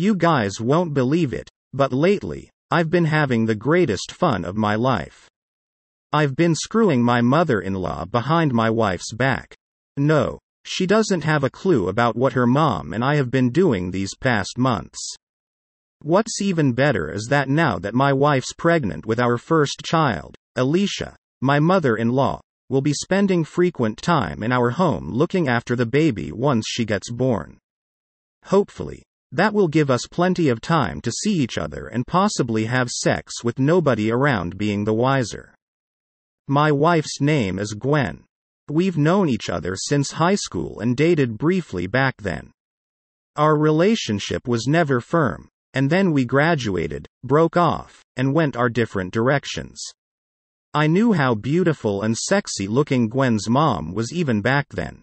You guys won't believe it, but lately, I've been having the greatest fun of my life. I've been screwing my mother in law behind my wife's back. No, she doesn't have a clue about what her mom and I have been doing these past months. What's even better is that now that my wife's pregnant with our first child, Alicia, my mother in law, will be spending frequent time in our home looking after the baby once she gets born. Hopefully, that will give us plenty of time to see each other and possibly have sex with nobody around being the wiser. My wife's name is Gwen. We've known each other since high school and dated briefly back then. Our relationship was never firm, and then we graduated, broke off, and went our different directions. I knew how beautiful and sexy looking Gwen's mom was even back then.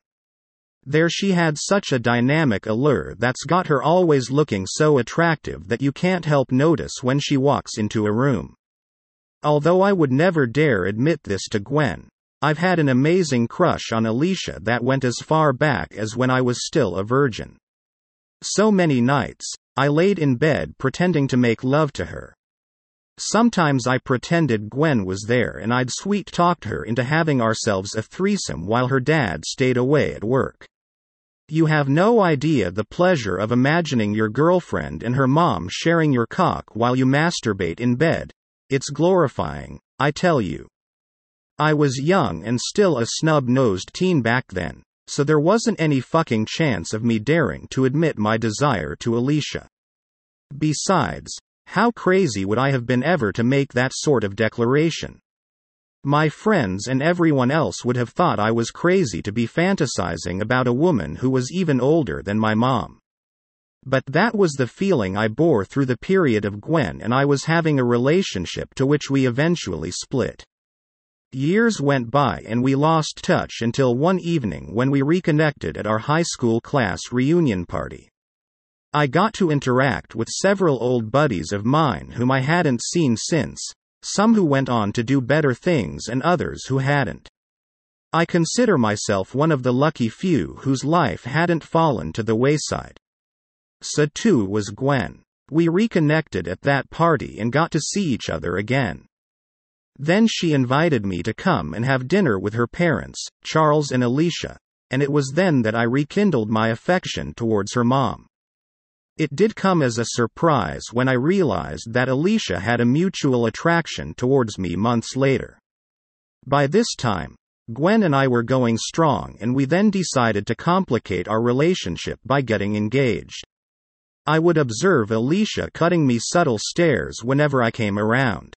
There she had such a dynamic allure that's got her always looking so attractive that you can't help notice when she walks into a room. Although I would never dare admit this to Gwen, I've had an amazing crush on Alicia that went as far back as when I was still a virgin. So many nights, I laid in bed pretending to make love to her. Sometimes I pretended Gwen was there and I'd sweet talked her into having ourselves a threesome while her dad stayed away at work. You have no idea the pleasure of imagining your girlfriend and her mom sharing your cock while you masturbate in bed. It's glorifying, I tell you. I was young and still a snub nosed teen back then so there wasn't any fucking chance of me daring to admit my desire to Alicia. Besides, how crazy would I have been ever to make that sort of declaration? My friends and everyone else would have thought I was crazy to be fantasizing about a woman who was even older than my mom. But that was the feeling I bore through the period of Gwen and I was having a relationship to which we eventually split. Years went by and we lost touch until one evening when we reconnected at our high school class reunion party. I got to interact with several old buddies of mine whom I hadn't seen since, some who went on to do better things and others who hadn't. I consider myself one of the lucky few whose life hadn't fallen to the wayside. So too was Gwen. We reconnected at that party and got to see each other again. Then she invited me to come and have dinner with her parents, Charles and Alicia, and it was then that I rekindled my affection towards her mom. It did come as a surprise when I realized that Alicia had a mutual attraction towards me months later. By this time, Gwen and I were going strong, and we then decided to complicate our relationship by getting engaged. I would observe Alicia cutting me subtle stares whenever I came around.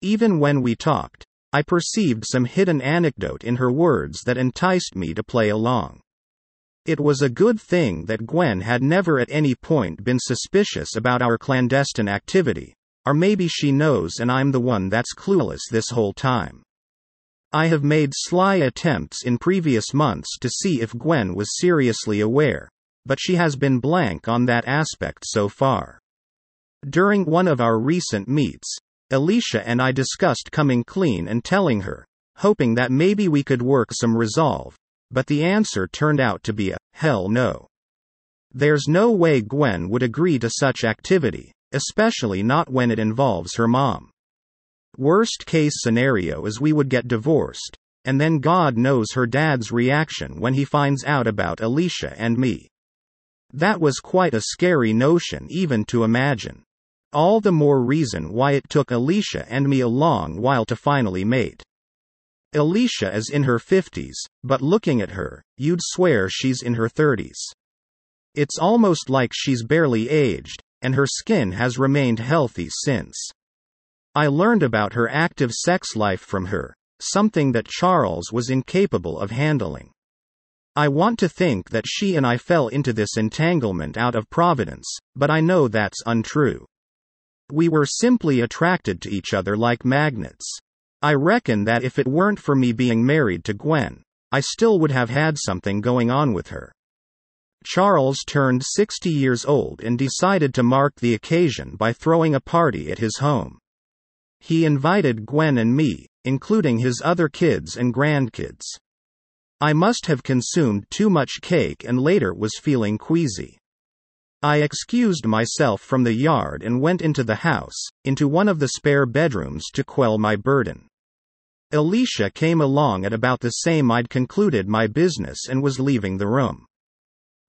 Even when we talked, I perceived some hidden anecdote in her words that enticed me to play along. It was a good thing that Gwen had never at any point been suspicious about our clandestine activity, or maybe she knows and I'm the one that's clueless this whole time. I have made sly attempts in previous months to see if Gwen was seriously aware, but she has been blank on that aspect so far. During one of our recent meets, Alicia and I discussed coming clean and telling her, hoping that maybe we could work some resolve, but the answer turned out to be a hell no. There's no way Gwen would agree to such activity, especially not when it involves her mom. Worst case scenario is we would get divorced, and then God knows her dad's reaction when he finds out about Alicia and me. That was quite a scary notion even to imagine. All the more reason why it took Alicia and me a long while to finally mate. Alicia is in her 50s, but looking at her, you'd swear she's in her 30s. It's almost like she's barely aged, and her skin has remained healthy since. I learned about her active sex life from her, something that Charles was incapable of handling. I want to think that she and I fell into this entanglement out of providence, but I know that's untrue. We were simply attracted to each other like magnets. I reckon that if it weren't for me being married to Gwen, I still would have had something going on with her. Charles turned 60 years old and decided to mark the occasion by throwing a party at his home. He invited Gwen and me, including his other kids and grandkids. I must have consumed too much cake and later was feeling queasy. I excused myself from the yard and went into the house, into one of the spare bedrooms to quell my burden. Alicia came along at about the same I'd concluded my business and was leaving the room.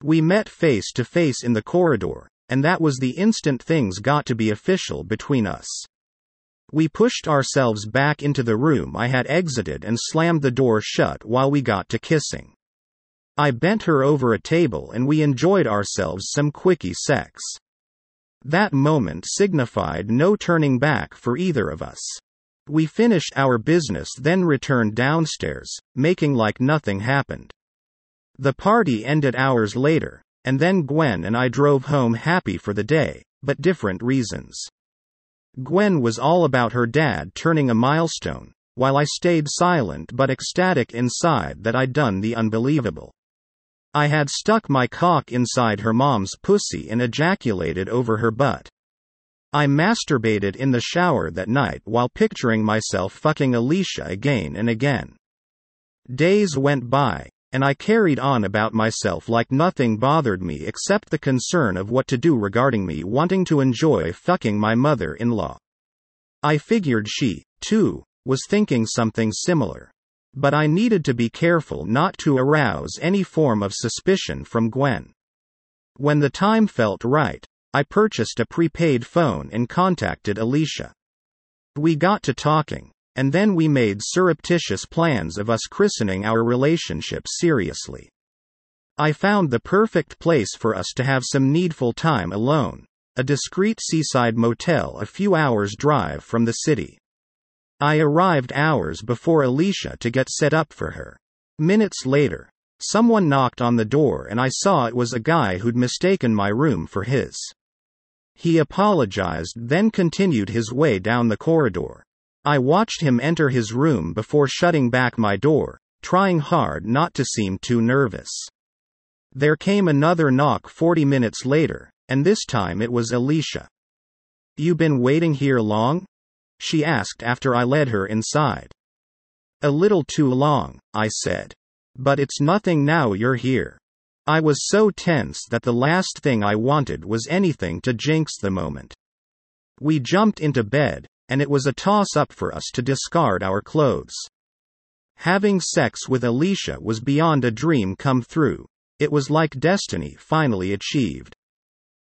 We met face to face in the corridor, and that was the instant things got to be official between us. We pushed ourselves back into the room I had exited and slammed the door shut while we got to kissing. I bent her over a table and we enjoyed ourselves some quickie sex. That moment signified no turning back for either of us. We finished our business then returned downstairs, making like nothing happened. The party ended hours later, and then Gwen and I drove home happy for the day, but different reasons. Gwen was all about her dad turning a milestone, while I stayed silent but ecstatic inside that I'd done the unbelievable. I had stuck my cock inside her mom's pussy and ejaculated over her butt. I masturbated in the shower that night while picturing myself fucking Alicia again and again. Days went by, and I carried on about myself like nothing bothered me except the concern of what to do regarding me wanting to enjoy fucking my mother in law. I figured she, too, was thinking something similar. But I needed to be careful not to arouse any form of suspicion from Gwen. When the time felt right, I purchased a prepaid phone and contacted Alicia. We got to talking, and then we made surreptitious plans of us christening our relationship seriously. I found the perfect place for us to have some needful time alone a discreet seaside motel a few hours' drive from the city. I arrived hours before Alicia to get set up for her. Minutes later, someone knocked on the door and I saw it was a guy who'd mistaken my room for his. He apologized, then continued his way down the corridor. I watched him enter his room before shutting back my door, trying hard not to seem too nervous. There came another knock 40 minutes later, and this time it was Alicia. You been waiting here long? she asked after I led her inside. A little too long, I said. But it's nothing now you're here. I was so tense that the last thing I wanted was anything to jinx the moment. We jumped into bed, and it was a toss up for us to discard our clothes. Having sex with Alicia was beyond a dream come through, it was like destiny finally achieved.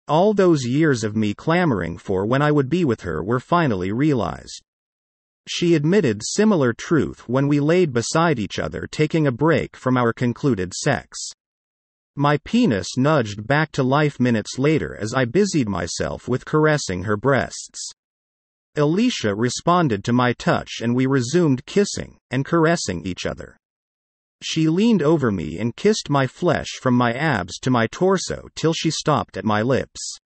All those years of me clamoring for when I would be with her were finally realized. She admitted similar truth when we laid beside each other taking a break from our concluded sex. My penis nudged back to life minutes later as I busied myself with caressing her breasts. Alicia responded to my touch and we resumed kissing and caressing each other. She leaned over me and kissed my flesh from my abs to my torso till she stopped at my lips.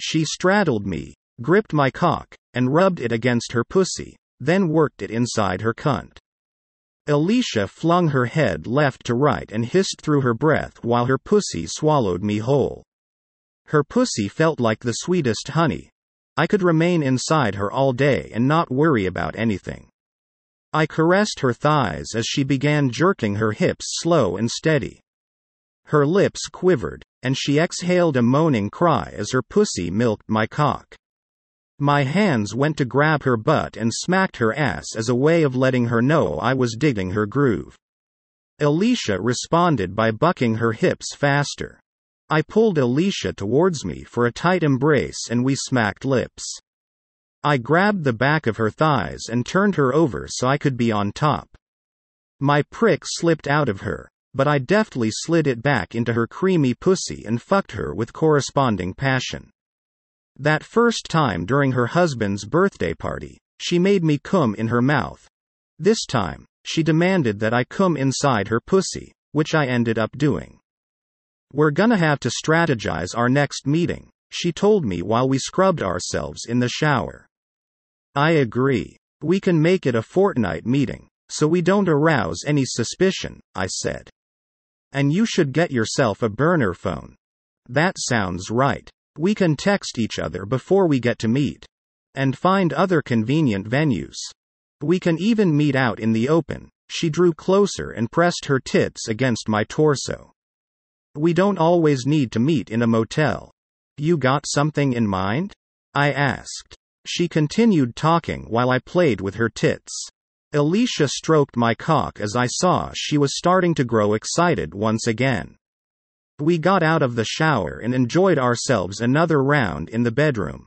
She straddled me, gripped my cock, and rubbed it against her pussy, then worked it inside her cunt. Alicia flung her head left to right and hissed through her breath while her pussy swallowed me whole. Her pussy felt like the sweetest honey. I could remain inside her all day and not worry about anything. I caressed her thighs as she began jerking her hips slow and steady. Her lips quivered, and she exhaled a moaning cry as her pussy milked my cock. My hands went to grab her butt and smacked her ass as a way of letting her know I was digging her groove. Alicia responded by bucking her hips faster. I pulled Alicia towards me for a tight embrace and we smacked lips. I grabbed the back of her thighs and turned her over so I could be on top. My prick slipped out of her, but I deftly slid it back into her creamy pussy and fucked her with corresponding passion. That first time during her husband's birthday party, she made me cum in her mouth. This time, she demanded that I cum inside her pussy, which I ended up doing. We're gonna have to strategize our next meeting, she told me while we scrubbed ourselves in the shower. I agree. We can make it a fortnight meeting, so we don't arouse any suspicion, I said. And you should get yourself a burner phone. That sounds right. We can text each other before we get to meet. And find other convenient venues. We can even meet out in the open. She drew closer and pressed her tits against my torso. We don't always need to meet in a motel. You got something in mind? I asked. She continued talking while I played with her tits. Alicia stroked my cock as I saw she was starting to grow excited once again. We got out of the shower and enjoyed ourselves another round in the bedroom.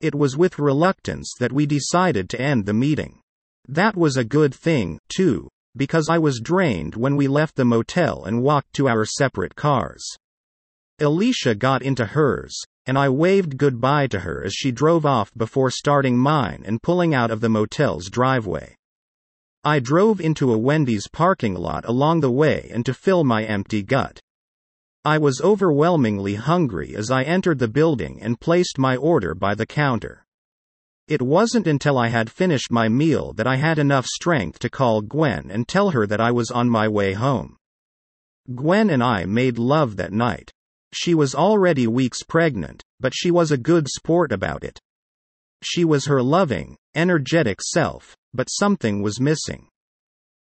It was with reluctance that we decided to end the meeting. That was a good thing, too, because I was drained when we left the motel and walked to our separate cars. Alicia got into hers, and I waved goodbye to her as she drove off before starting mine and pulling out of the motel's driveway. I drove into a Wendy's parking lot along the way and to fill my empty gut. I was overwhelmingly hungry as I entered the building and placed my order by the counter. It wasn't until I had finished my meal that I had enough strength to call Gwen and tell her that I was on my way home. Gwen and I made love that night. She was already weeks pregnant, but she was a good sport about it. She was her loving, energetic self, but something was missing.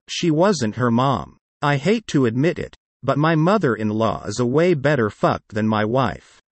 She wasn't her mom. I hate to admit it, but my mother in law is a way better fuck than my wife.